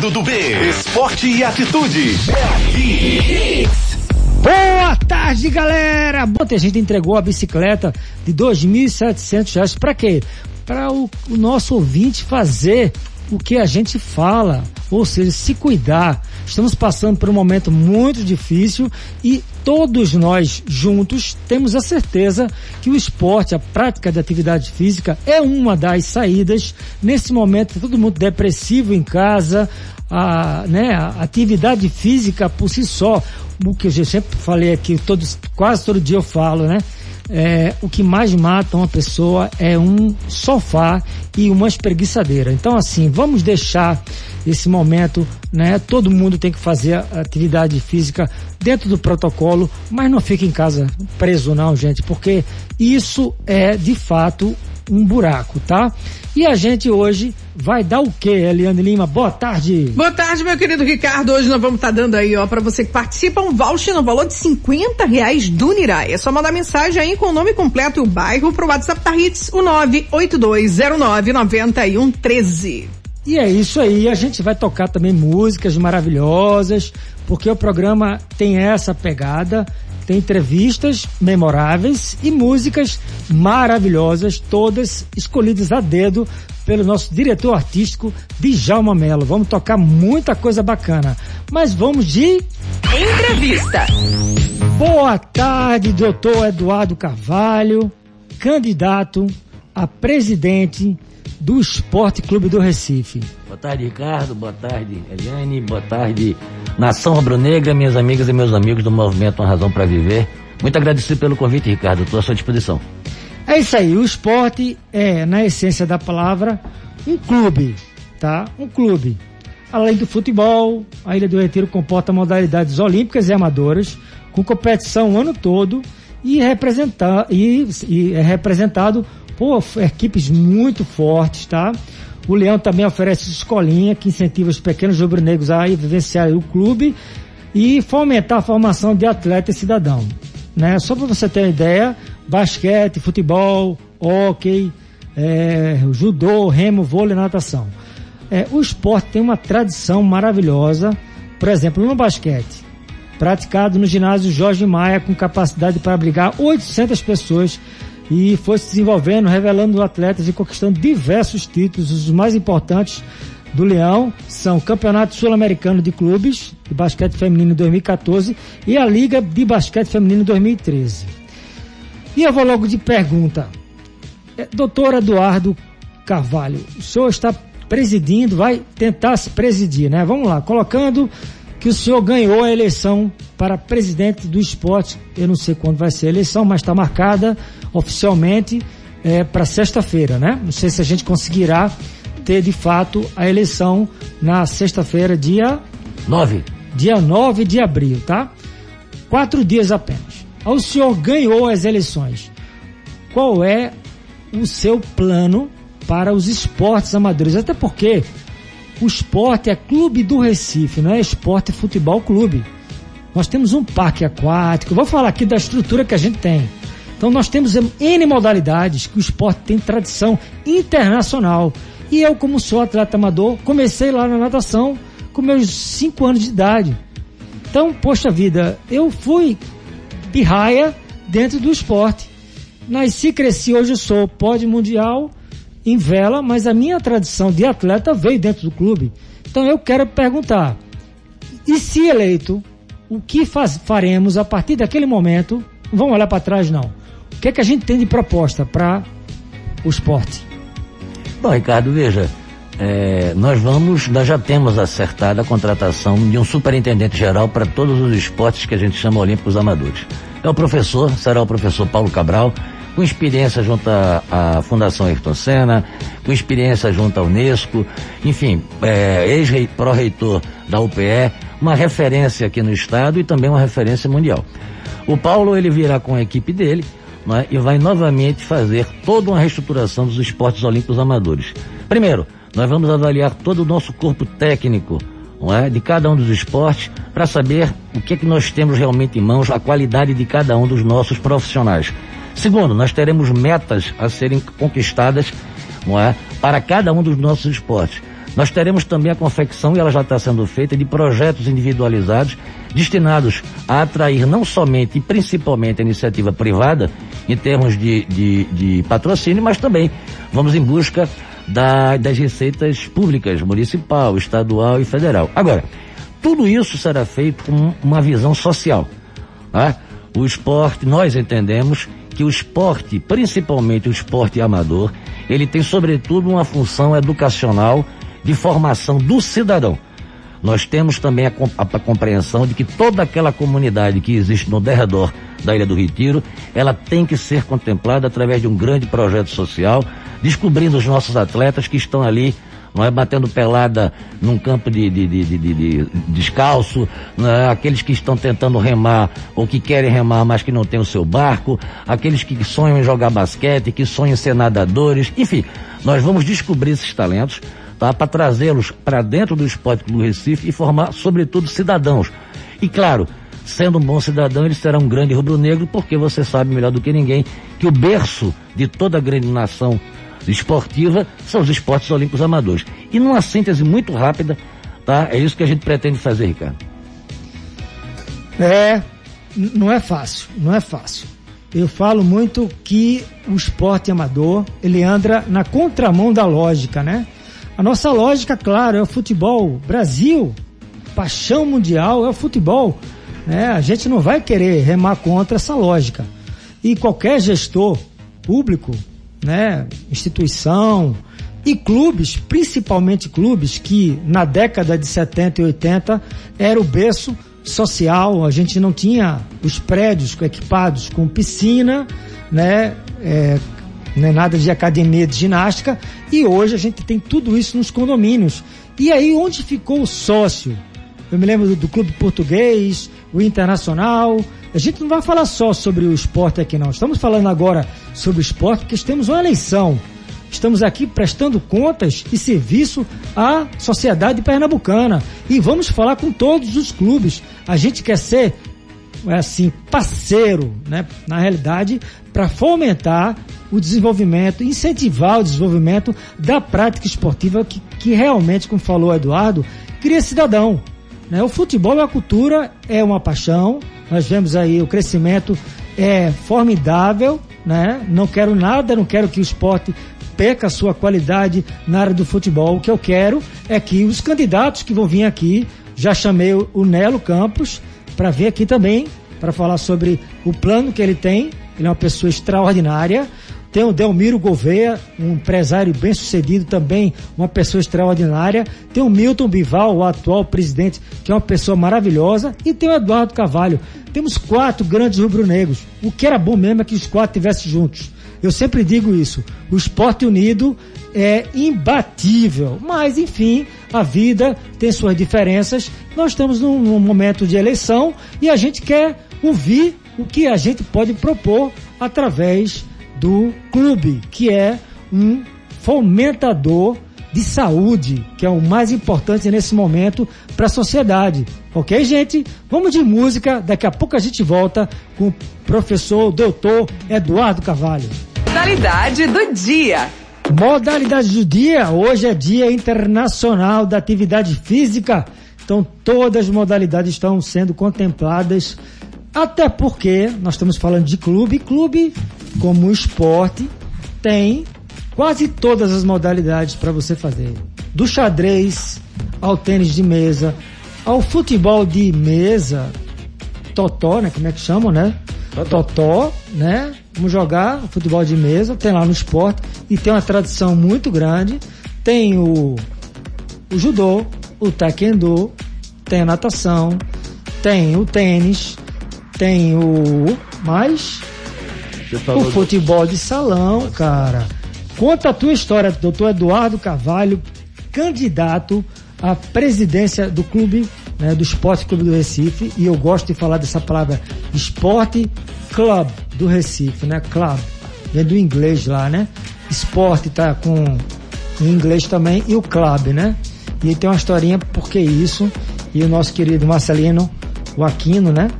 Lado do B, esporte e atitude. Boa tarde, galera! Ontem a gente entregou a bicicleta de R$ 2.700 para quê? Para o, o nosso ouvinte fazer o que a gente fala, ou seja, se cuidar. Estamos passando por um momento muito difícil e todos nós juntos temos a certeza que o esporte, a prática de atividade física é uma das saídas. Nesse momento, todo mundo depressivo em casa, a, né, a atividade física por si só, o que eu sempre falei aqui, todos, quase todo dia eu falo, né? É, o que mais mata uma pessoa é um sofá e uma espreguiçadeira. Então, assim, vamos deixar esse momento, né? Todo mundo tem que fazer atividade física dentro do protocolo, mas não fique em casa preso, não, gente, porque isso é de fato um buraco, tá? E a gente hoje vai dar o quê, Eliane Lima? Boa tarde. Boa tarde, meu querido Ricardo. Hoje nós vamos estar tá dando aí, ó, para você que participa, um voucher no valor de 50 reais do Nirai. É só mandar mensagem aí com o nome completo e o bairro pro WhatsApp da Hits, o 982099113. E é isso aí, a gente vai tocar também músicas maravilhosas, porque o programa tem essa pegada tem entrevistas memoráveis e músicas maravilhosas, todas escolhidas a dedo pelo nosso diretor artístico Djalma Mello. Vamos tocar muita coisa bacana, mas vamos de entrevista. Boa tarde, doutor Eduardo Carvalho, candidato a presidente do Esporte Clube do Recife. Boa tarde, Ricardo. Boa tarde, Eliane. Boa tarde, Nação Rubro-Negra, minhas amigas e meus amigos do Movimento Uma Razão para Viver. Muito agradecido pelo convite, Ricardo. Estou à sua disposição. É isso aí. O esporte é, na essência da palavra, um clube, tá? Um clube. Além do futebol, a Ilha do Retiro comporta modalidades olímpicas e amadoras, com competição o ano todo e, representar, e, e é representado por equipes muito fortes, tá? O Leão também oferece escolinha que incentiva os pequenos rubro-negros a vivenciar o clube e fomentar a formação de atleta e cidadão. Né? Só para você ter uma ideia, basquete, futebol, hóquei, é, judô, remo, vôlei, natação. É, o esporte tem uma tradição maravilhosa, por exemplo, no basquete, praticado no ginásio Jorge Maia com capacidade para abrigar 800 pessoas e foi se desenvolvendo, revelando atletas e conquistando diversos títulos. Os mais importantes do Leão são o Campeonato Sul-Americano de Clubes de Basquete Feminino em 2014 e a Liga de Basquete Feminino em 2013. E eu vou logo de pergunta. É, doutor Eduardo Carvalho, o senhor está presidindo, vai tentar se presidir, né? Vamos lá, colocando que o senhor ganhou a eleição para presidente do esporte. Eu não sei quando vai ser a eleição, mas está marcada oficialmente é, para sexta-feira, né? Não sei se a gente conseguirá ter de fato a eleição na sexta-feira, dia 9. Dia 9 de abril, tá? Quatro dias apenas. O senhor ganhou as eleições. Qual é o seu plano para os esportes amadores? Até porque o esporte é clube do Recife, não é esporte futebol clube. Nós temos um parque aquático. Vou falar aqui da estrutura que a gente tem. Então nós temos N modalidades que o esporte tem tradição internacional. E eu, como sou atleta amador, comecei lá na natação com meus 5 anos de idade. Então, poxa vida, eu fui pirraia dentro do esporte. Nasci, cresci, hoje sou pódio mundial em vela, mas a minha tradição de atleta veio dentro do clube. Então eu quero perguntar: e se eleito, o que faz, faremos a partir daquele momento? Não vamos olhar para trás, não. O que é que a gente tem de proposta para o esporte? Bom, Ricardo, veja, é, nós vamos, nós já temos acertado a contratação de um superintendente geral para todos os esportes que a gente chama Olímpicos Amadores. É o professor, será o professor Paulo Cabral, com experiência junto à, Fundação Ayrton Senna, com experiência junto à Unesco, enfim, é, ex-pró-reitor da UPE, uma referência aqui no estado e também uma referência mundial. O Paulo ele virá com a equipe dele é, e vai novamente fazer toda uma reestruturação dos esportes olímpicos amadores. Primeiro, nós vamos avaliar todo o nosso corpo técnico é, de cada um dos esportes para saber o que é que nós temos realmente em mãos, a qualidade de cada um dos nossos profissionais. Segundo, nós teremos metas a serem conquistadas não é, para cada um dos nossos esportes. Nós teremos também a confecção, e ela já está sendo feita, de projetos individualizados destinados a atrair não somente e principalmente a iniciativa privada, em termos de, de, de patrocínio, mas também vamos em busca da, das receitas públicas, municipal, estadual e federal. Agora, tudo isso será feito com uma visão social. Tá? O esporte, nós entendemos que o esporte, principalmente o esporte amador, ele tem sobretudo uma função educacional de formação do cidadão. Nós temos também a, a, a, compreensão de que toda aquela comunidade que existe no derredor da Ilha do Retiro, ela tem que ser contemplada através de um grande projeto social, descobrindo os nossos atletas que estão ali não é batendo pelada num campo de, de, de, de, de descalço, é? aqueles que estão tentando remar ou que querem remar, mas que não tem o seu barco, aqueles que sonham em jogar basquete, que sonham em ser nadadores, enfim, nós vamos descobrir esses talentos, tá? Para trazê-los para dentro do esporte do Recife e formar, sobretudo, cidadãos. E claro, sendo um bom cidadão, ele será um grande rubro-negro, porque você sabe melhor do que ninguém que o berço de toda a grande nação esportiva são os esportes olímpicos amadores. E numa síntese muito rápida, tá? É isso que a gente pretende fazer, Ricardo. É, não é fácil, não é fácil. Eu falo muito que o esporte amador, ele anda na contramão da lógica, né? A nossa lógica, claro, é o futebol. Brasil, paixão mundial é o futebol. Né? A gente não vai querer remar contra essa lógica. E qualquer gestor público né, instituição e clubes, principalmente clubes que na década de 70 e 80 era o berço social, a gente não tinha os prédios equipados com piscina, né, é, é nada de academia de ginástica, e hoje a gente tem tudo isso nos condomínios. E aí onde ficou o sócio? Eu me lembro do, do clube português, o internacional, a gente não vai falar só sobre o esporte aqui, não. Estamos falando agora sobre o esporte porque temos uma eleição. Estamos aqui prestando contas e serviço à sociedade pernambucana. E vamos falar com todos os clubes. A gente quer ser, é assim, parceiro, né? Na realidade, para fomentar o desenvolvimento, incentivar o desenvolvimento da prática esportiva que, que realmente, como falou o Eduardo, cria cidadão. Né? O futebol é uma cultura, é uma paixão, nós vemos aí o crescimento é formidável, né? Não quero nada, não quero que o esporte perca a sua qualidade na área do futebol. O que eu quero é que os candidatos que vão vir aqui, já chamei o Nelo Campos para vir aqui também para falar sobre o plano que ele tem. Ele é uma pessoa extraordinária. Tem o Delmiro Gouveia, um empresário bem sucedido também, uma pessoa extraordinária. Tem o Milton Bival, o atual presidente, que é uma pessoa maravilhosa. E tem o Eduardo Cavalho. Temos quatro grandes rubro-negros. O que era bom mesmo é que os quatro estivessem juntos. Eu sempre digo isso. O esporte unido é imbatível. Mas, enfim, a vida tem suas diferenças. Nós estamos num, num momento de eleição e a gente quer ouvir o que a gente pode propor através do clube, que é um fomentador de saúde, que é o mais importante nesse momento para a sociedade. Ok, gente? Vamos de música. Daqui a pouco a gente volta com o professor doutor Eduardo Carvalho. Modalidade do dia. Modalidade do dia. Hoje é Dia Internacional da Atividade Física. Então todas as modalidades estão sendo contempladas até porque nós estamos falando de clube, clube como esporte tem quase todas as modalidades para você fazer. Do xadrez ao tênis de mesa, ao futebol de mesa, totó, né? Como é que chamam, né? Totó, totó né? Vamos jogar futebol de mesa, tem lá no esporte e tem uma tradição muito grande. Tem o, o judô, o taekwondo, tem a natação, tem o tênis, tem o mais o futebol de salão, cara. Conta a tua história, doutor Eduardo Carvalho, candidato à presidência do clube, né, do Esporte Clube do Recife, e eu gosto de falar dessa palavra Esporte Club do Recife, né? Club. Vem do inglês lá, né? Esporte tá com em inglês também e o club, né? E tem uma historinha porque isso. E o nosso querido Marcelino, o Aquino, né?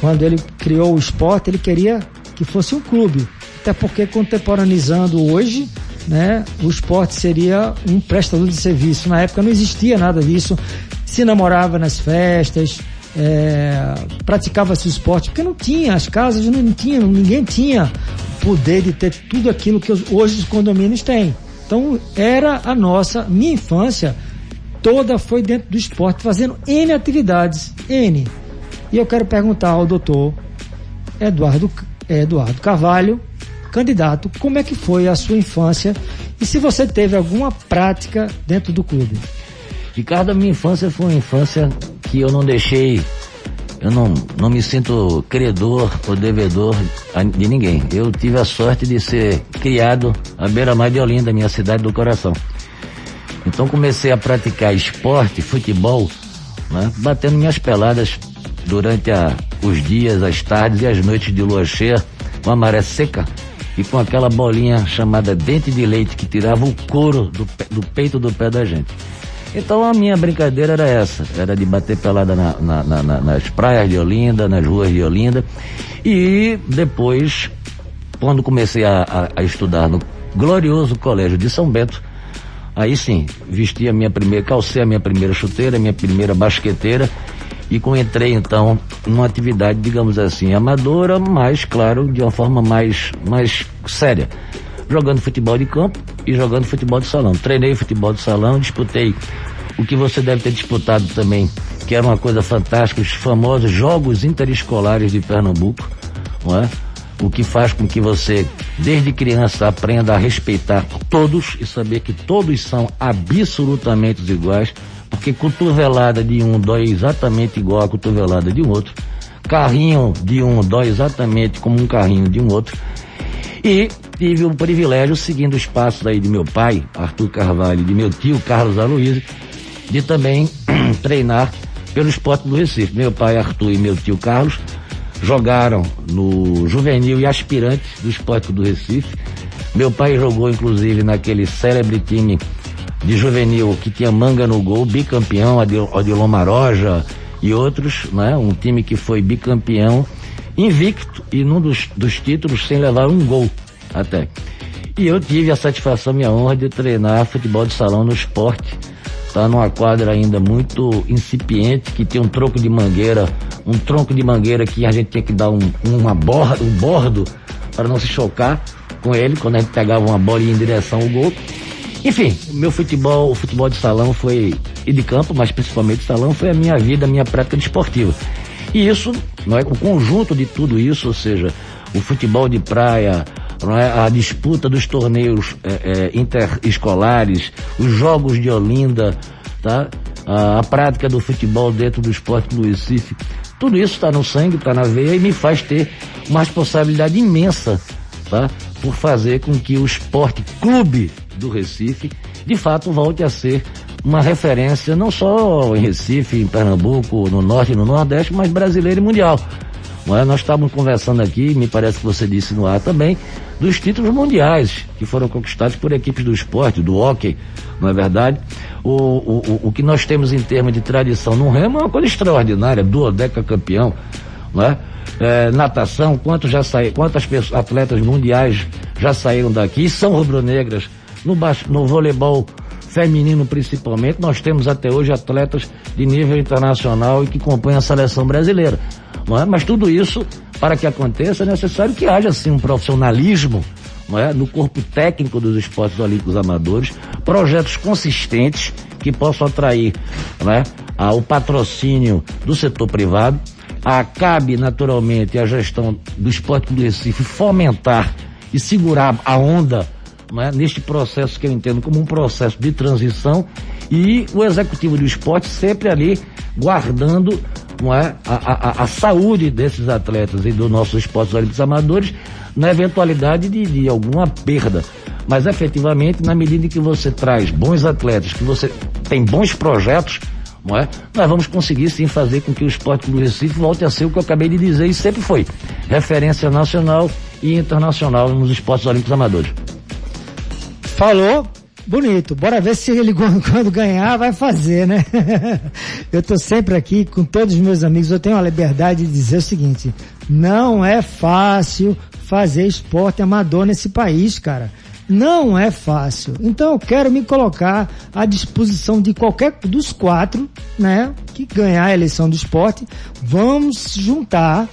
Quando ele criou o esporte, ele queria que fosse um clube. Até porque contemporaneizando hoje, né, o esporte seria um prestador de serviço. Na época não existia nada disso. Se namorava nas festas, é, praticava-se esporte, porque não tinha, as casas não, tinham, ninguém tinha o poder de ter tudo aquilo que hoje os condomínios têm. Então era a nossa, minha infância toda foi dentro do esporte, fazendo N atividades, N. E eu quero perguntar ao doutor Eduardo, Eduardo Carvalho, candidato, como é que foi a sua infância e se você teve alguma prática dentro do clube. Ricardo, a minha infância foi uma infância que eu não deixei, eu não, não me sinto credor ou devedor de ninguém. Eu tive a sorte de ser criado à beira-mar de Olinda, minha cidade do coração. Então comecei a praticar esporte, futebol, né, batendo minhas peladas durante a, os dias, as tardes e as noites de lua cheia, com a maré seca e com aquela bolinha chamada dente de leite que tirava o couro do, do peito do pé da gente. Então a minha brincadeira era essa, era de bater pelada na, na, na, nas praias de Olinda, nas ruas de Olinda. E depois, quando comecei a, a, a estudar no glorioso colégio de São Bento, aí sim, vesti a minha primeira, calcei a minha primeira chuteira, a minha primeira basqueteira e entrei então numa atividade, digamos assim, amadora, mas claro, de uma forma mais, mais séria. Jogando futebol de campo e jogando futebol de salão. Treinei futebol de salão, disputei o que você deve ter disputado também, que era uma coisa fantástica, os famosos Jogos Interescolares de Pernambuco, não é? O que faz com que você, desde criança, aprenda a respeitar todos e saber que todos são absolutamente iguais porque cotovelada de um dói exatamente igual a cotovelada de um outro. Carrinho de um dói exatamente como um carrinho de um outro. E tive o privilégio, seguindo os passos aí de meu pai, Arthur Carvalho, e de meu tio, Carlos Aloysio, de também treinar pelo esporte do Recife. Meu pai, Arthur, e meu tio Carlos jogaram no juvenil e aspirante do esporte do Recife. Meu pai jogou, inclusive, naquele célebre time de juvenil que tinha manga no gol, bicampeão, Odilon Maroja e outros, né? Um time que foi bicampeão, invicto e num dos, dos títulos sem levar um gol até. E eu tive a satisfação e a honra de treinar futebol de salão no esporte. Tá numa quadra ainda muito incipiente, que tem um tronco de mangueira, um tronco de mangueira que a gente tinha que dar um, uma borda, um bordo para não se chocar com ele quando a gente pegava uma bola em direção ao gol. Enfim, meu futebol, o futebol de salão foi, e de campo, mas principalmente de salão, foi a minha vida, a minha prática desportiva. E isso, não é, o conjunto de tudo isso, ou seja, o futebol de praia, não é, a disputa dos torneios é, é, interescolares, os jogos de Olinda, tá? A, a, prática do futebol dentro do esporte do Recife, tudo isso está no sangue, está na veia e me faz ter uma responsabilidade imensa, tá? Por fazer com que o esporte clube do Recife, de fato volte a ser uma referência não só em Recife, em Pernambuco, no Norte e no Nordeste, mas brasileiro e mundial. É? Nós estávamos conversando aqui, me parece que você disse no ar também, dos títulos mundiais que foram conquistados por equipes do esporte, do hockey, não é verdade? O, o, o que nós temos em termos de tradição no remo é uma coisa extraordinária, duodeca campeão, não é? É, natação, quantos já saíram, quantas pessoas, atletas mundiais já saíram daqui, são rubro-negras, no, no voleibol feminino principalmente, nós temos até hoje atletas de nível internacional e que compõem a seleção brasileira. É? Mas tudo isso, para que aconteça, é necessário que haja assim um profissionalismo é? no corpo técnico dos esportes olímpicos amadores, projetos consistentes que possam atrair é? o patrocínio do setor privado. A, cabe naturalmente a gestão do esporte do Recife fomentar e segurar a onda né, neste processo que eu entendo como um processo de transição e o executivo do esporte sempre ali guardando é, a, a, a saúde desses atletas e dos nossos esportes olímpicos amadores na eventualidade de, de alguma perda. Mas efetivamente, na medida em que você traz bons atletas, que você tem bons projetos, não é? Nós vamos conseguir sim fazer com que o esporte do Recife volte a ser o que eu acabei de dizer e sempre foi. Referência nacional e internacional nos esportes olímpicos amadores. Falou, bonito. Bora ver se ele quando ganhar vai fazer, né? eu tô sempre aqui com todos os meus amigos, eu tenho a liberdade de dizer o seguinte: não é fácil fazer esporte amador nesse país, cara. Não é fácil. Então eu quero me colocar à disposição de qualquer dos quatro, né, que ganhar a eleição do esporte. Vamos juntar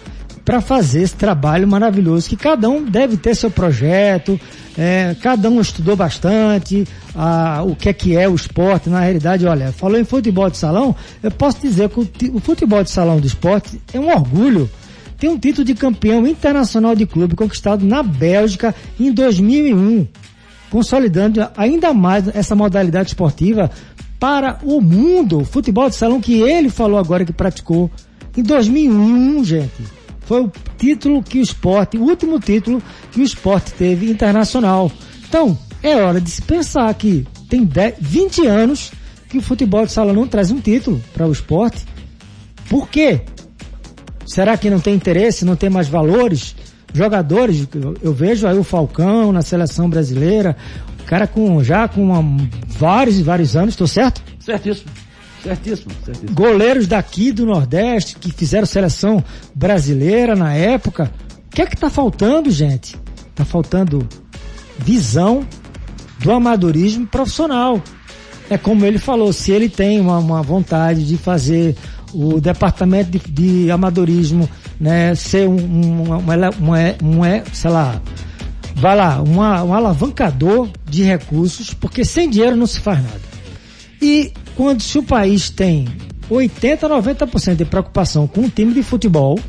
para fazer esse trabalho maravilhoso que cada um deve ter seu projeto, é, cada um estudou bastante a, o que é que é o esporte. Na realidade, olha, falou em futebol de salão, eu posso dizer que o, o futebol de salão do esporte é um orgulho. Tem um título de campeão internacional de clube conquistado na Bélgica em 2001 consolidando ainda mais essa modalidade esportiva para o mundo. Futebol de salão que ele falou agora que praticou em 2001, gente. Foi o título que o esporte, o último título que o esporte teve internacional. Então, é hora de se pensar que tem 10, 20 anos que o futebol de salão não traz um título para o esporte. Por quê? Será que não tem interesse, não tem mais valores? jogadores, eu vejo aí o Falcão na seleção brasileira, cara com já com uma, vários e vários anos, estou certo? Certíssimo. Certíssimo, certíssimo. Goleiros daqui do Nordeste que fizeram seleção brasileira na época. O que é que tá faltando, gente? Tá faltando visão do amadorismo profissional. É como ele falou, se ele tem uma, uma vontade de fazer o departamento de, de amadorismo né, ser um, um, uma, uma, sei lá, vai lá, uma, um alavancador de recursos, porque sem dinheiro não se faz nada. E quando se o país tem 80, 90% de preocupação com o time de futebol,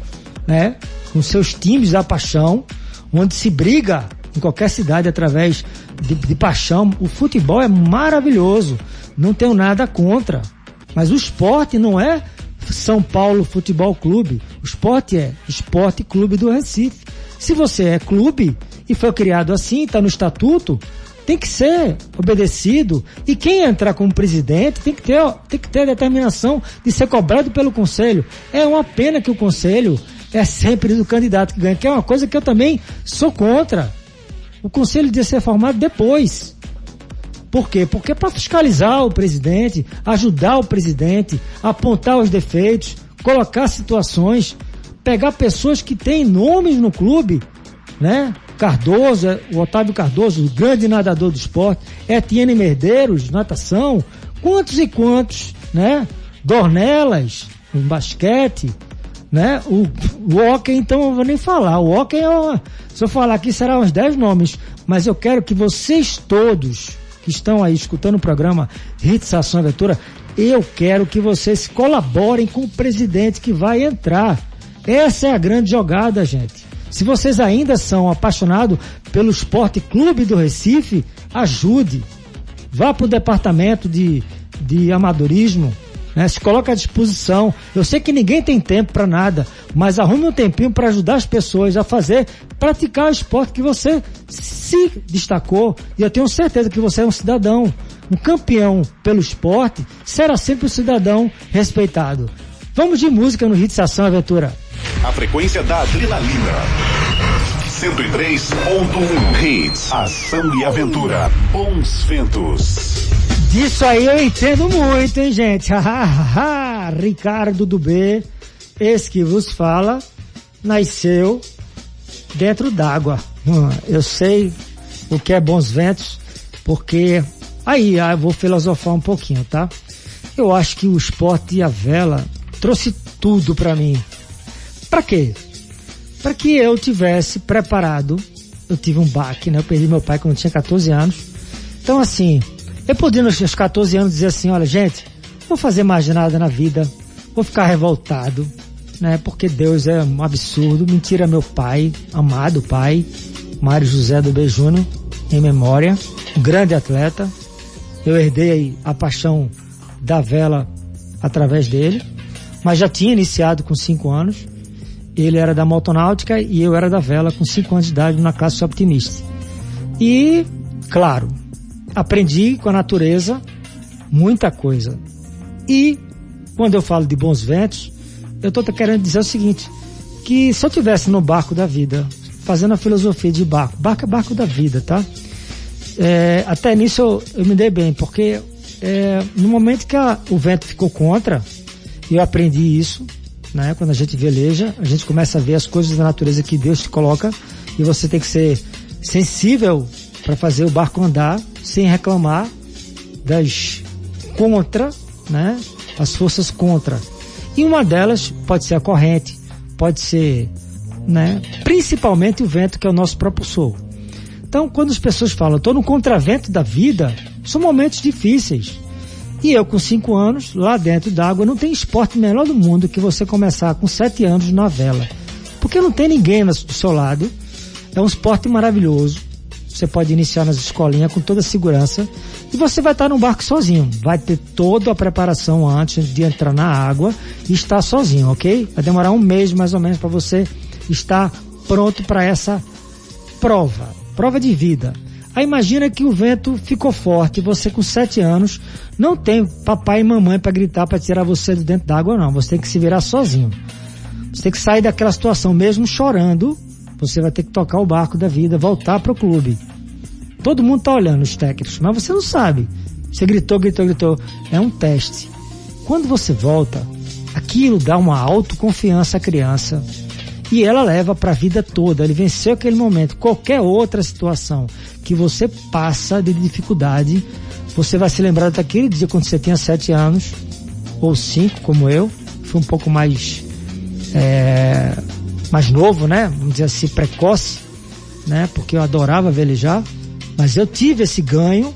né, com seus times da paixão, onde se briga em qualquer cidade através de, de paixão, o futebol é maravilhoso, não tenho nada contra. Mas o esporte não é são Paulo Futebol Clube. O esporte é Esporte Clube do Recife. Se você é clube e foi criado assim, está no estatuto, tem que ser obedecido. E quem entrar como presidente tem que ter, tem que ter a determinação de ser cobrado pelo conselho. É uma pena que o conselho é sempre do candidato que ganha, que é uma coisa que eu também sou contra. O conselho deve ser formado depois. Por quê? Porque é para fiscalizar o presidente, ajudar o presidente, apontar os defeitos, colocar situações, pegar pessoas que têm nomes no clube, né? Cardoso, é, o Otávio Cardoso, o grande nadador do esporte, Etienne Merdeiros, natação, quantos e quantos, né? Dornelas, o basquete, né? O, o hockey, então, eu vou nem falar. O hockey, é uma, se eu falar aqui, será uns 10 nomes. Mas eu quero que vocês todos que estão aí escutando o programa Hits Ação Aventura, eu quero que vocês colaborem com o presidente que vai entrar. Essa é a grande jogada, gente. Se vocês ainda são apaixonados pelo Esporte Clube do Recife, ajude. Vá para o departamento de, de amadorismo, né? Se coloca à disposição. Eu sei que ninguém tem tempo para nada, mas arrume um tempinho para ajudar as pessoas a fazer, praticar o esporte que você se destacou. E eu tenho certeza que você é um cidadão, um campeão pelo esporte, será sempre um cidadão respeitado. Vamos de música no Hits Ação Aventura. A frequência da adrenalina. 103.1 Hits, Ação e Aventura. Bons ventos. Disso aí eu entendo muito, hein, gente? Ricardo do B, esse que vos fala, nasceu dentro d'água. Hum, eu sei o que é bons ventos, porque aí eu vou filosofar um pouquinho, tá? Eu acho que o esporte e a vela trouxe tudo para mim. Para quê? Para que eu tivesse preparado. Eu tive um baque, né? Eu perdi meu pai quando tinha 14 anos. Então assim, eu podia nos 14 anos dizer assim, olha gente, vou fazer mais nada na vida, vou ficar revoltado, né? Porque Deus é um absurdo, mentira meu pai, amado pai, Mário José do B. Júnior, em memória, um grande atleta. Eu herdei a paixão da vela através dele, mas já tinha iniciado com 5 anos. Ele era da motonáutica e eu era da vela com 5 anos de idade na classe optimista. E, claro, aprendi com a natureza muita coisa. E quando eu falo de bons ventos, eu estou querendo dizer o seguinte, que se eu tivesse no barco da vida, fazendo a filosofia de barco, barco é barco da vida, tá? É, até nisso eu, eu, me dei bem, porque é, no momento que a, o vento ficou contra, eu aprendi isso, né? Quando a gente veleja, a gente começa a ver as coisas da natureza que Deus te coloca e você tem que ser sensível para fazer o barco andar sem reclamar das contra, né? As forças contra. E uma delas pode ser a corrente, pode ser, né? Principalmente o vento que é o nosso propulsor. Então, quando as pessoas falam, estou no contravento da vida, são momentos difíceis. E eu, com cinco anos, lá dentro d'água, não tem esporte melhor do mundo que você começar com sete anos na vela. Porque não tem ninguém do seu lado. É um esporte maravilhoso. Você pode iniciar nas escolinhas com toda a segurança. E você vai estar no barco sozinho. Vai ter toda a preparação antes de entrar na água e estar sozinho, ok? Vai demorar um mês mais ou menos para você estar pronto para essa prova. Prova de vida. Aí imagina que o vento ficou forte, você com sete anos não tem papai e mamãe para gritar para tirar você de dentro d'água não, você tem que se virar sozinho. Você tem que sair daquela situação mesmo chorando, você vai ter que tocar o barco da vida, voltar para o clube. Todo mundo tá olhando os técnicos, mas você não sabe. Você gritou, gritou, gritou. É um teste. Quando você volta, aquilo dá uma autoconfiança à criança e ela leva para a vida toda. Ele venceu aquele momento. Qualquer outra situação que você passa de dificuldade, você vai se lembrar daquele dia quando você tinha sete anos, ou cinco, como eu, fui um pouco mais, é, mais novo, né? Vamos dizer assim, precoce, né? Porque eu adorava velejar, mas eu tive esse ganho,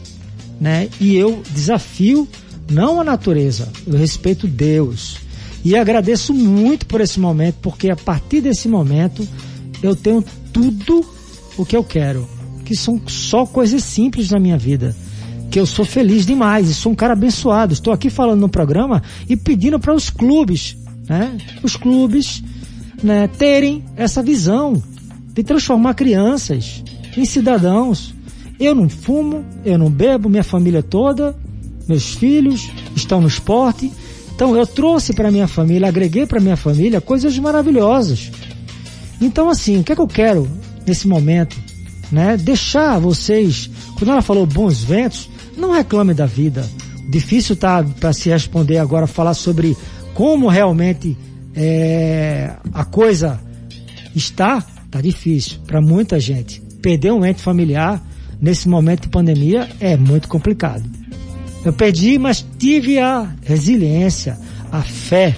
né? E eu desafio não a natureza, eu respeito Deus. E agradeço muito por esse momento, porque a partir desse momento eu tenho tudo o que eu quero que são só coisas simples na minha vida. Que eu sou feliz demais e sou um cara abençoado. Estou aqui falando no programa e pedindo para os clubes, né? Os clubes, né, terem essa visão de transformar crianças em cidadãos. Eu não fumo, eu não bebo, minha família toda, meus filhos estão no esporte. Então eu trouxe para minha família, agreguei para minha família coisas maravilhosas. Então assim, o que é que eu quero nesse momento? né? Deixar vocês, quando ela falou bons ventos, não reclame da vida. Difícil tá para se responder agora falar sobre como realmente é, a coisa está, tá difícil para muita gente. Perder um ente familiar nesse momento de pandemia é muito complicado. Eu perdi, mas tive a resiliência, a fé,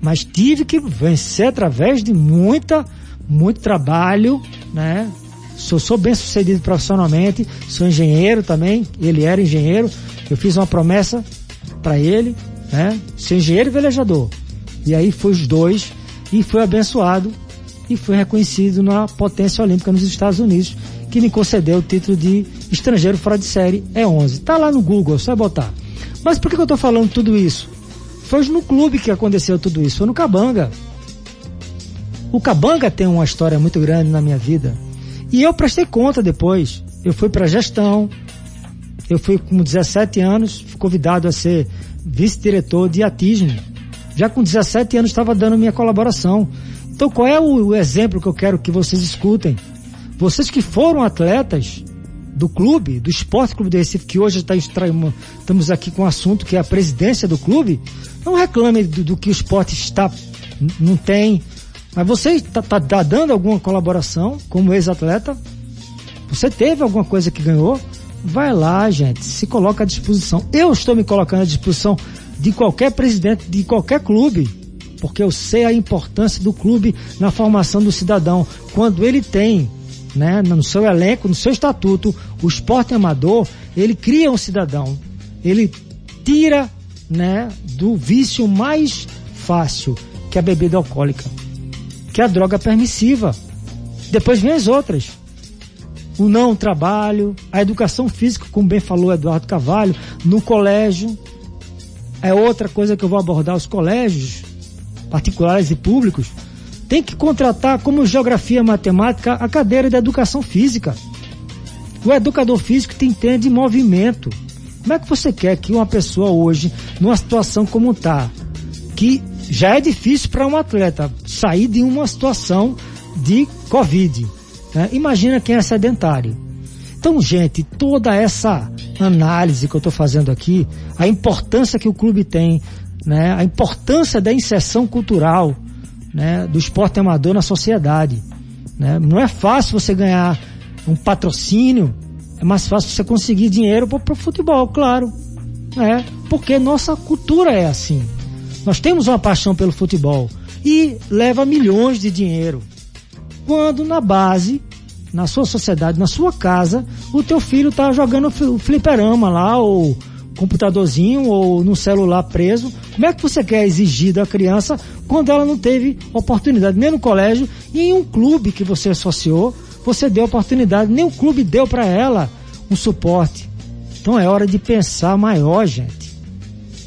mas tive que vencer através de muita, muito trabalho, né? Sou, sou bem sucedido profissionalmente, sou engenheiro também, ele era engenheiro. Eu fiz uma promessa para ele, né? Ser engenheiro e velejador. E aí foi os dois e foi abençoado e foi reconhecido na potência olímpica nos Estados Unidos, que me concedeu o título de estrangeiro fora de série E11. Tá lá no Google, só botar. Mas por que eu tô falando tudo isso? Foi no clube que aconteceu tudo isso, foi no Cabanga. O Cabanga tem uma história muito grande na minha vida. E eu prestei conta depois. Eu fui para gestão. Eu fui com 17 anos, fui convidado a ser vice-diretor de atismo. Já com 17 anos estava dando minha colaboração. Então qual é o, o exemplo que eu quero que vocês escutem? Vocês que foram atletas do clube, do Esporte Clube do Recife, que hoje está estamos aqui com um assunto que é a presidência do clube, não reclame do, do que o esporte está, não tem, mas você está tá, tá dando alguma colaboração como ex-atleta? Você teve alguma coisa que ganhou? Vai lá, gente, se coloca à disposição. Eu estou me colocando à disposição de qualquer presidente de qualquer clube, porque eu sei a importância do clube na formação do cidadão. Quando ele tem, né, no seu elenco, no seu estatuto, o esporte amador, ele cria um cidadão. Ele tira, né, do vício mais fácil, que é a bebida alcoólica que é a droga permissiva. Depois vem as outras. O não trabalho, a educação física, como bem falou Eduardo Cavalho, no colégio. É outra coisa que eu vou abordar. Os colégios, particulares e públicos, tem que contratar como geografia matemática a cadeira da educação física. O educador físico tem que ter de movimento. Como é que você quer que uma pessoa hoje, numa situação como está, que já é difícil para um atleta sair de uma situação de Covid. Né? Imagina quem é sedentário. Então, gente, toda essa análise que eu estou fazendo aqui, a importância que o clube tem, né? a importância da inserção cultural né? do esporte amador na sociedade. Né? Não é fácil você ganhar um patrocínio, é mais fácil você conseguir dinheiro para o futebol, claro. É, porque nossa cultura é assim. Nós temos uma paixão pelo futebol e leva milhões de dinheiro. Quando na base, na sua sociedade, na sua casa, o teu filho está jogando fliperama lá, ou computadorzinho, ou no celular preso. Como é que você quer exigir da criança quando ela não teve oportunidade nem no colégio e em um clube que você associou, você deu oportunidade, nem o clube deu para ela um suporte. Então é hora de pensar maior, gente.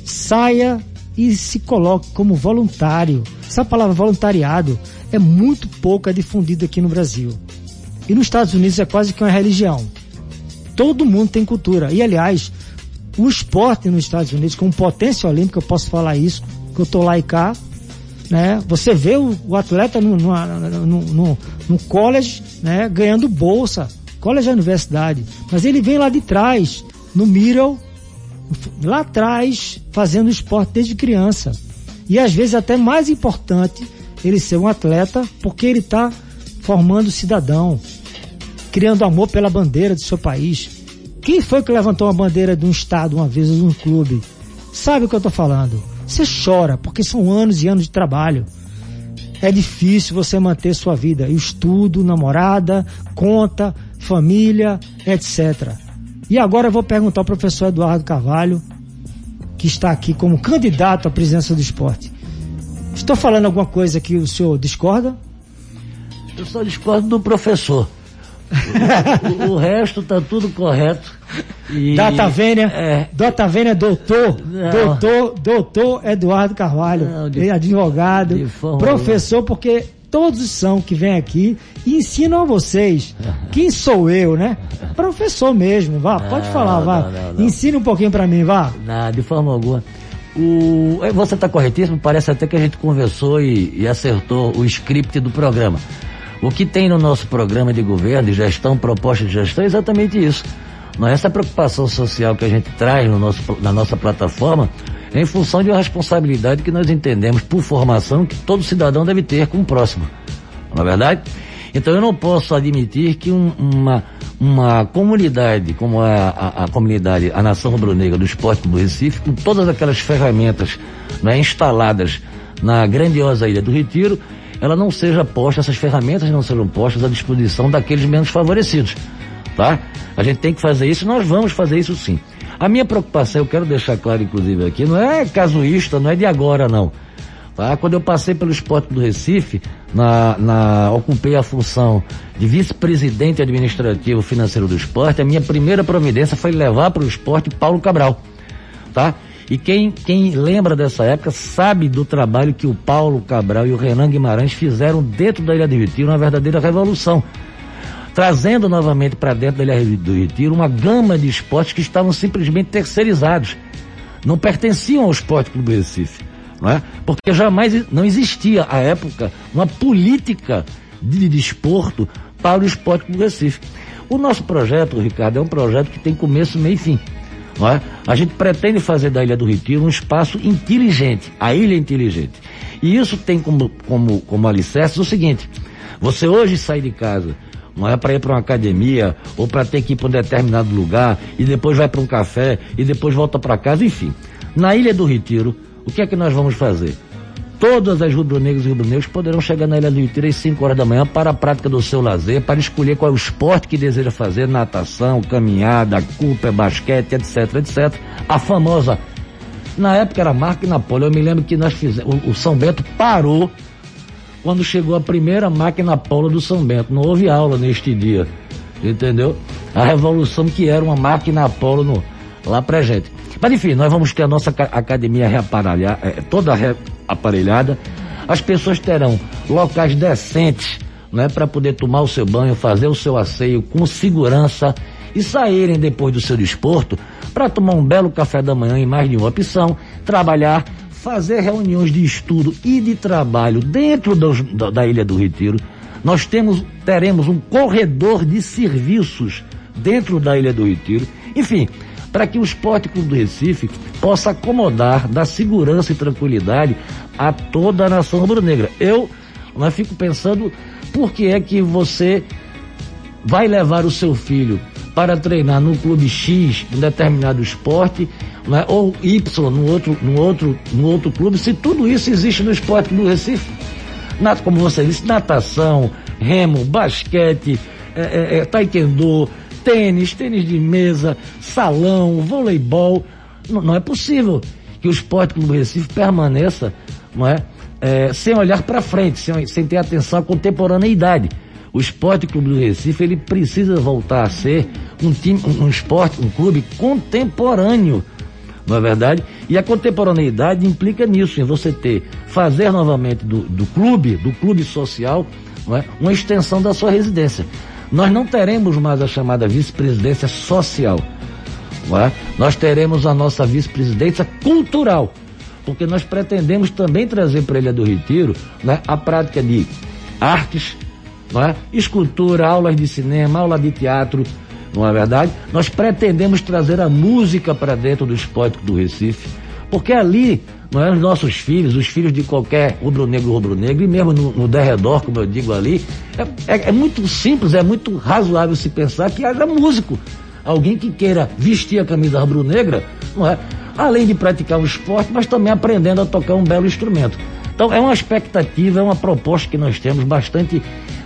Saia e se coloque como voluntário. Essa palavra voluntariado é muito pouco difundida aqui no Brasil. E nos Estados Unidos é quase que uma religião. Todo mundo tem cultura. E aliás, o esporte nos Estados Unidos, com potência olímpica, eu posso falar isso, que eu tô lá e cá, né? Você vê o, o atleta no, no, no, no, no college, né? Ganhando bolsa. College é universidade. Mas ele vem lá de trás, no middle, lá atrás, fazendo esporte desde criança. E às vezes até mais importante ele ser um atleta, porque ele está formando cidadão, criando amor pela bandeira do seu país. Quem foi que levantou uma bandeira de um estado uma vez, de um clube? Sabe o que eu estou falando? Você chora, porque são anos e anos de trabalho. É difícil você manter sua vida, estudo, namorada, conta, família, etc. E agora eu vou perguntar ao professor Eduardo Carvalho, que está aqui como candidato à presidência do esporte. Estou falando alguma coisa que o senhor discorda? Eu só discordo do professor. O, resto tá tudo correto. E, Data Vênia, é, Data Vênia, doutor, não, doutor, doutor Eduardo Carvalho, não, de, advogado, professor, porque todos são que vêm aqui e ensinam a vocês. Quem sou eu, né? Professor mesmo, vá, pode falar, vá. Ensina um pouquinho para mim, vá. Não, de forma alguma. O, é, você está corretíssimo, parece até que a gente conversou e, e, acertou o script do programa. O que tem no nosso programa de governo, de gestão, proposta de gestão, é exatamente isso. Não é essa preocupação social que a gente traz no nosso, na nossa plataforma em função de uma responsabilidade que nós entendemos por formação que todo cidadão deve ter com o próximo. Não é verdade? Então eu não posso admitir que um, uma, uma comunidade como a, a, a, comunidade, a Nação Rubro-Negra do Esporte do Recife, com todas aquelas ferramentas né, instaladas na grandiosa Ilha do Retiro, ela não seja posta, essas ferramentas não sejam postas à disposição daqueles menos favorecidos. Tá? A gente tem que fazer isso, nós vamos fazer isso sim. A minha preocupação, eu quero deixar claro inclusive aqui, não é casuísta, não é de agora não. Tá? Quando eu passei pelo esporte do Recife, na, na, ocupei a função de vice-presidente administrativo financeiro do esporte, a minha primeira providência foi levar para o esporte Paulo Cabral. Tá? E quem, quem lembra dessa época sabe do trabalho que o Paulo Cabral e o Renan Guimarães fizeram dentro da Ilha do Retiro, uma verdadeira revolução. Trazendo novamente para dentro da Ilha do Retiro uma gama de esportes que estavam simplesmente terceirizados. Não pertenciam ao Esporte Clube Recife é? Porque jamais não existia à época uma política de desporto para o esporte do Recife. O nosso projeto, Ricardo, é um projeto que tem começo, meio e fim. Não é? A gente pretende fazer da Ilha do Retiro um espaço inteligente, a ilha inteligente. E isso tem como, como, como alicerce o seguinte: você hoje sai de casa, não é para ir para uma academia ou para ter que ir para um determinado lugar e depois vai para um café e depois volta para casa, enfim. Na Ilha do Retiro, o que é que nós vamos fazer? Todas as rubro-negras e rubro-negros poderão chegar na Ilha do Retiro às 5 horas da manhã para a prática do seu lazer, para escolher qual é o esporte que deseja fazer, natação, caminhada, culpa, basquete, etc, etc. A famosa, na época era máquina polo, eu me lembro que nós fizemos, o, o São Bento parou quando chegou a primeira máquina polo do São Bento. Não houve aula neste dia, entendeu? A revolução que era uma máquina polo no, lá pra gente. Mas enfim, nós vamos ter a nossa academia reaparelhada, é, toda reaparelhada. As pessoas terão locais decentes né, para poder tomar o seu banho, fazer o seu asseio com segurança e saírem depois do seu desporto para tomar um belo café da manhã em mais de uma opção, trabalhar, fazer reuniões de estudo e de trabalho dentro da, da Ilha do Retiro. Nós temos, teremos um corredor de serviços dentro da Ilha do Retiro. Enfim, para que o Esporte Clube do Recife possa acomodar, dar segurança e tranquilidade a toda a nação rubro-negra. Eu não fico pensando por que é que você vai levar o seu filho para treinar no clube X, em determinado esporte, né, ou Y no outro, no, outro, no outro clube, se tudo isso existe no esporte do Recife. Como você disse, natação, remo, basquete, é, é, é, taekwondo, tênis, tênis de mesa, salão, voleibol. Não, não é possível que o Esporte Clube Recife permaneça não é, é sem olhar para frente, sem, sem ter atenção à contemporaneidade. O Esporte Clube do Recife ele precisa voltar a ser um time, um, um esporte, um clube contemporâneo, não é verdade? E a contemporaneidade implica nisso, em você ter, fazer novamente do, do clube, do clube social, é? uma extensão da sua residência. Nós não teremos mais a chamada vice-presidência social. É? Nós teremos a nossa vice-presidência cultural, porque nós pretendemos também trazer para a Ilha do Retiro né, a prática de artes, é? escultura, aulas de cinema, aula de teatro, não é verdade? Nós pretendemos trazer a música para dentro do esporte do Recife, porque ali, não é, os nossos filhos, os filhos de qualquer rubro-negro, rubro-negro, e mesmo no, no derredor, como eu digo ali, é, é, é muito simples, é muito razoável se pensar que haja músico. Alguém que queira vestir a camisa rubro-negra, não é? Além de praticar o esporte, mas também aprendendo a tocar um belo instrumento. Então é uma expectativa, é uma proposta que nós temos bastante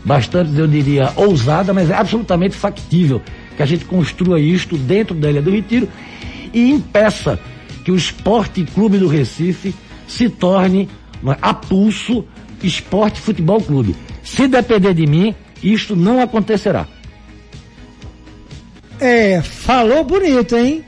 bastante, eu diria, ousada, mas é absolutamente factível que a gente construa isto dentro da Ilha do Retiro e impeça que o Esporte Clube do Recife se torne é, a pulso Esporte Futebol Clube. Se depender de mim, isto não acontecerá. É, falou bonito, hein?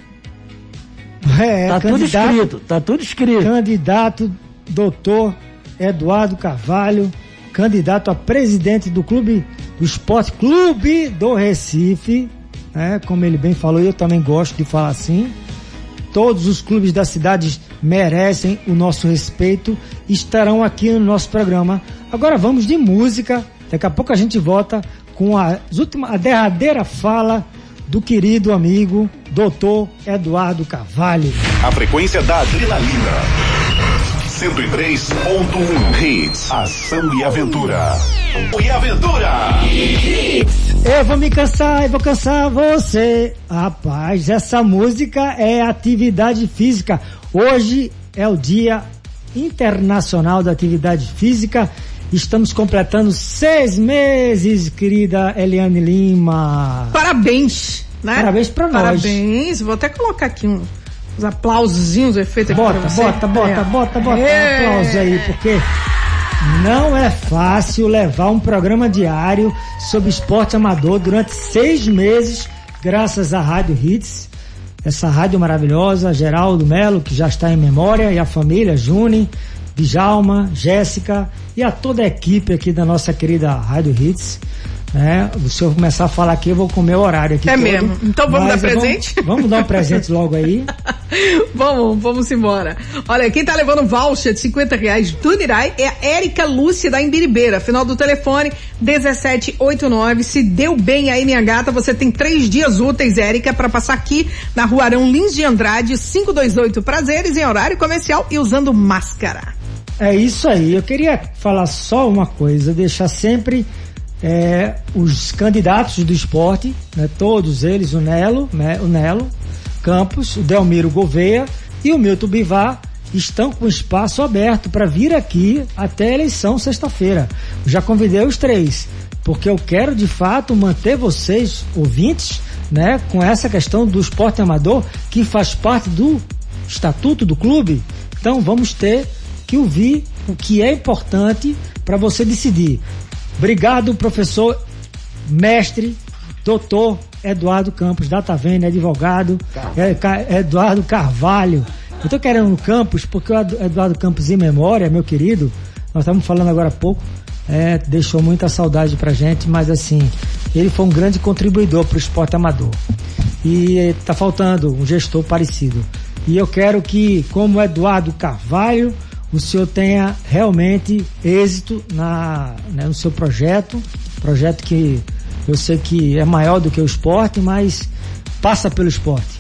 É, tá tudo escrito, tá tudo escrito. Candidato doutor Eduardo Carvalho candidato a presidente do clube, do Esporte Clube do Recife, né? Como ele bem falou, eu também gosto de falar assim. Todos os clubes da cidade merecem o nosso respeito e estarão aqui no nosso programa. Agora vamos de música. Daqui a pouco a gente volta com a, última, a derradeira fala do querido amigo Dr. Eduardo Carvalho. A frequência da adrenalina. 103.1 Hits, Ação e Aventura. E Aventura! Eu vou me cansar e vou cansar você. Rapaz, essa música é atividade física. Hoje é o Dia Internacional da Atividade Física. Estamos completando seis meses, querida Eliane Lima. Parabéns, né? Parabéns pra nós. Parabéns. Vou até colocar aqui um os aplausozinhos, o efeito aqui bota, Bota, bota, é. bota, bota, é. um aplauso aí, porque não é fácil levar um programa diário sobre esporte amador durante seis meses, graças à Rádio Hits, essa rádio maravilhosa, Geraldo Melo, que já está em memória, e a família, Juni, Djalma, Jéssica e a toda a equipe aqui da nossa querida Rádio Hits. É, se eu começar a falar aqui, eu vou comer o horário aqui. É todo, mesmo. Então vamos dar presente? Vamos, vamos, dar um presente logo aí. vamos, vamos embora. Olha, quem tá levando voucher de 50 reais do Nirai é a Érica Lúcia da Imbiribeira. Final do telefone 1789. Se deu bem aí, minha gata, você tem três dias úteis, Érica, para passar aqui na rua Arão Lins de Andrade, 528 Prazeres, em horário comercial e usando máscara. É isso aí. Eu queria falar só uma coisa, deixar sempre é, os candidatos do esporte, né, todos eles, o Nelo, né, o Nelo Campos, o Delmiro Gouveia e o Milton Bivar, estão com espaço aberto para vir aqui até a eleição sexta-feira. Já convidei os três, porque eu quero de fato manter vocês, ouvintes, né, com essa questão do esporte amador, que faz parte do estatuto do clube. Então vamos ter que ouvir o que é importante para você decidir. Obrigado, professor, mestre, doutor Eduardo Campos, da Tavena, advogado, é, Eduardo Carvalho. Eu estou querendo no Campos porque o Eduardo Campos, em memória, meu querido, nós estamos falando agora há pouco, é, deixou muita saudade pra gente, mas assim, ele foi um grande contribuidor para o esporte amador. E está faltando um gestor parecido. E eu quero que, como Eduardo Carvalho, o senhor tenha realmente êxito na, né, no seu projeto, projeto que eu sei que é maior do que o esporte, mas passa pelo esporte.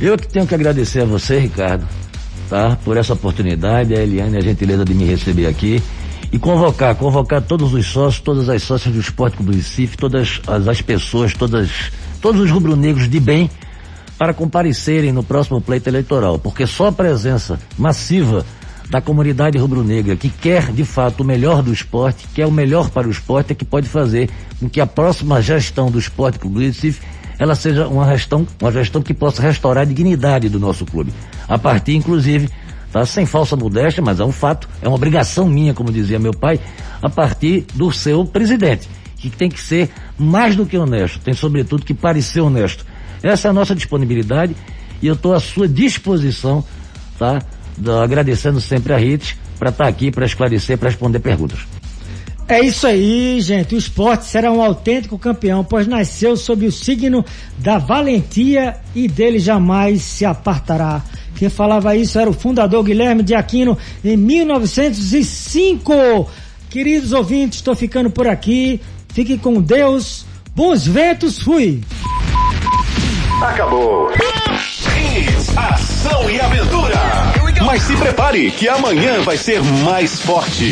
Eu que tenho que agradecer a você, Ricardo, tá? Por essa oportunidade, a Eliane, a gentileza de me receber aqui. e convocar, convocar todos os sócios, todas as sócias do Esporte do Recife, todas as, as pessoas, todas, todos os rubro-negros de bem para comparecerem no próximo pleito eleitoral, porque só a presença massiva da comunidade rubro-negra que quer de fato o melhor do esporte, quer o melhor para o esporte, é que pode fazer com que a próxima gestão do Esporte Clube do Recife ela seja uma gestão, uma gestão que possa restaurar a dignidade do nosso clube. A partir, inclusive, tá? Sem falsa modéstia, mas é um fato, é uma obrigação minha, como dizia meu pai, a partir do seu presidente, que tem que ser mais do que honesto, tem sobretudo que parecer honesto. Essa é a nossa disponibilidade e eu estou à sua disposição, tá? Agradecendo sempre a Rit para estar tá aqui para esclarecer, para responder perguntas. É isso aí, gente. O esporte será um autêntico campeão, pois nasceu sob o signo da valentia e dele jamais se apartará. Quem falava isso era o fundador Guilherme de Aquino em 1905. Queridos ouvintes, estou ficando por aqui. Fiquem com Deus. Bons ventos, fui. Acabou. Hits, ação e aventura. Mas se prepare que amanhã vai ser mais forte.